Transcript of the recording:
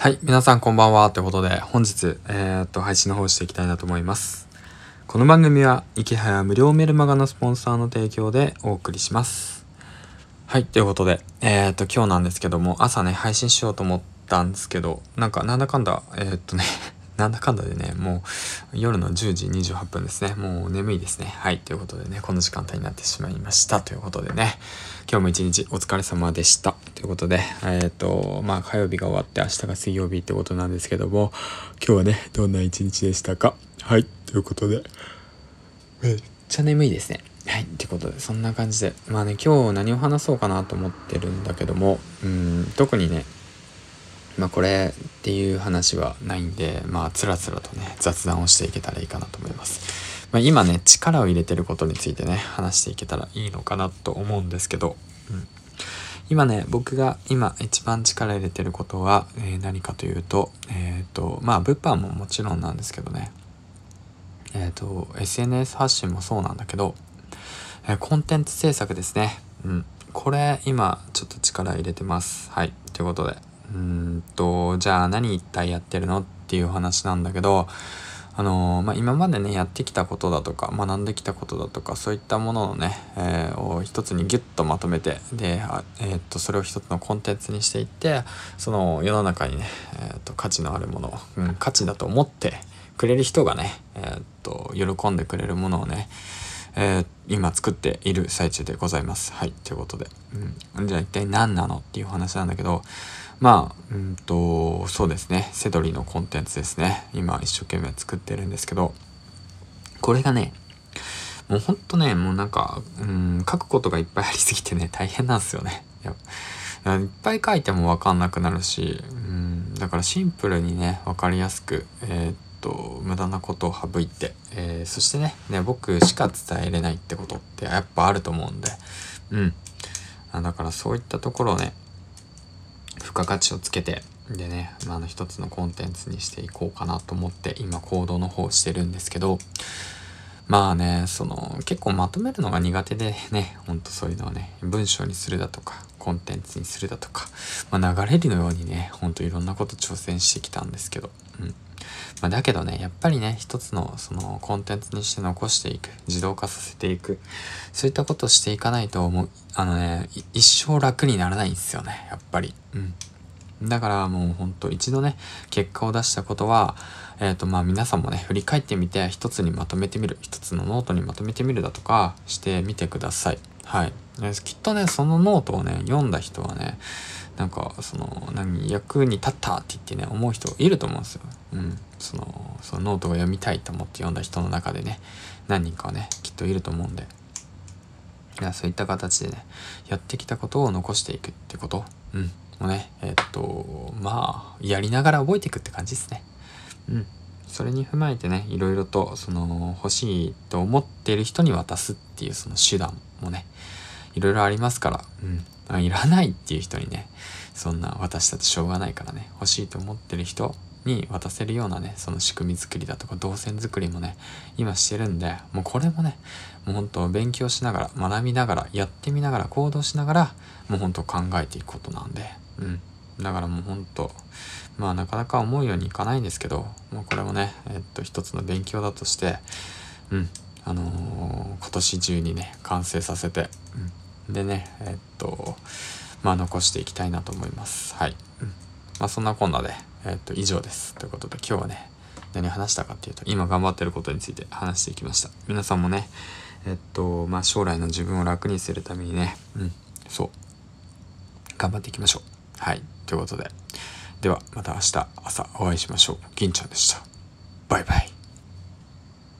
はい、皆さんこんばんは。ということで、本日、えー、っと、配信の方していきたいなと思います。この番組は、池早無料メルマガのスポンサーの提供でお送りします。はい、ということで、えー、っと、今日なんですけども、朝ね、配信しようと思ったんですけど、なんか、なんだかんだ、えー、っとねなんだかんだでね、もう夜の10時28分ですね。もう眠いですね。はい。ということでね、この時間帯になってしまいました。ということでね、今日も一日お疲れ様でした。ということで、えっ、ー、と、まあ火曜日が終わって明日が水曜日ってことなんですけども、今日はね、どんな一日でしたか？はい。ということで、めっちゃ眠いですね。はい。ということで、そんな感じで、まあね、今日何を話そうかなと思ってるんだけども、うん、特にね、まあ、これっていう話はないんで、まあ、つらつらとね、雑談をしていけたらいいかなと思います。まあ、今ね、力を入れてることについてね、話していけたらいいのかなと思うんですけど、うん、今ね、僕が今一番力入れてることは、えー、何かというと、えっ、ー、と、まあ、物販ももちろんなんですけどね、えっ、ー、と、SNS 発信もそうなんだけど、えコンテンツ制作ですね。うん。これ、今、ちょっと力入れてます。はい。ということで、うんと、じゃあ何一体やってるのっていう話なんだけど、あのー、まあ、今までね、やってきたことだとか、学んできたことだとか、そういったものをね、えー、を一つにギュッとまとめて、で、えー、っと、それを一つのコンテンツにしていって、その世の中にね、えっと、価値のあるもの、うん、価値だと思ってくれる人がね、えっと、喜んでくれるものをね、えー、今作っている最中でございます。はい。ということで。うん。じゃあ一体何なのっていう話なんだけど、まあ、うんと、そうですね。セドリのコンテンツですね。今一生懸命作ってるんですけど、これがね、もうほんとね、もうなんか、うん、書くことがいっぱいありすぎてね、大変なんですよね。いっぱい書いてもわかんなくなるし、うん、だからシンプルにね、わかりやすく、えー、と、無駄なことを省いて、えー、そしてね、ね、僕しか伝えれないってことってやっぱあると思うんで、うん。だからそういったところをね、付加価値をつけてでね、まあ、の一つのコンテンツにしていこうかなと思って今行動の方をしてるんですけどまあねその結構まとめるのが苦手でねほんとそういうのをね文章にするだとかコンテンツにするだとか、まあ、流れるのようにねほんといろんなこと挑戦してきたんですけどうんまあ、だけどねやっぱりね一つのそのコンテンツにして残していく自動化させていくそういったことをしていかないと思うあのね一生楽にならないんですよねやっぱり。うん。だからもうほんと一度ね結果を出したことはえーっとまあ皆さんもね振り返ってみて一つにまとめてみる一つのノートにまとめてみるだとかしてみてください。はい。きっとねそのノートをね読んだ人はねなんかその何役に立ったって言ってね思う人いると思うんですよ。うん、そのそのノートを読みたいと思って読んだ人の中でね何人かはねきっといると思うんで。いやそういった形でねやってきたことを残していくってこと、うん、もねえ、っとまあやりながら覚えていくって感じですね。うん。それに踏まえてねいろいろとその欲しいと思ってる人に渡すっていうその手段もねいろいろありますから、うん、いらないっていう人にね、そんな私たちしょうがないからね、欲しいと思ってる人に渡せるようなね、その仕組み作りだとか動線作りもね、今してるんで、もうこれもね、もう本当勉強しながら、学びながら、やってみながら、行動しながら、もう本当考えていくことなんで、うん。だからもう本当まあなかなか思うようにいかないんですけど、もうこれもね、えっと一つの勉強だとして、うん、あのー、今年中にね、完成させて、うんでね、えっと、まあ残していきたいなと思います。はい。うん。まあそんなこんなで、えっと、以上です。ということで今日はね、何話したかっていうと、今頑張ってることについて話していきました。皆さんもね、えっと、まあ将来の自分を楽にするためにね、うん、そう、頑張っていきましょう。はい。ということで、ではまた明日朝お会いしましょう。銀ちゃんでした。バイバイ。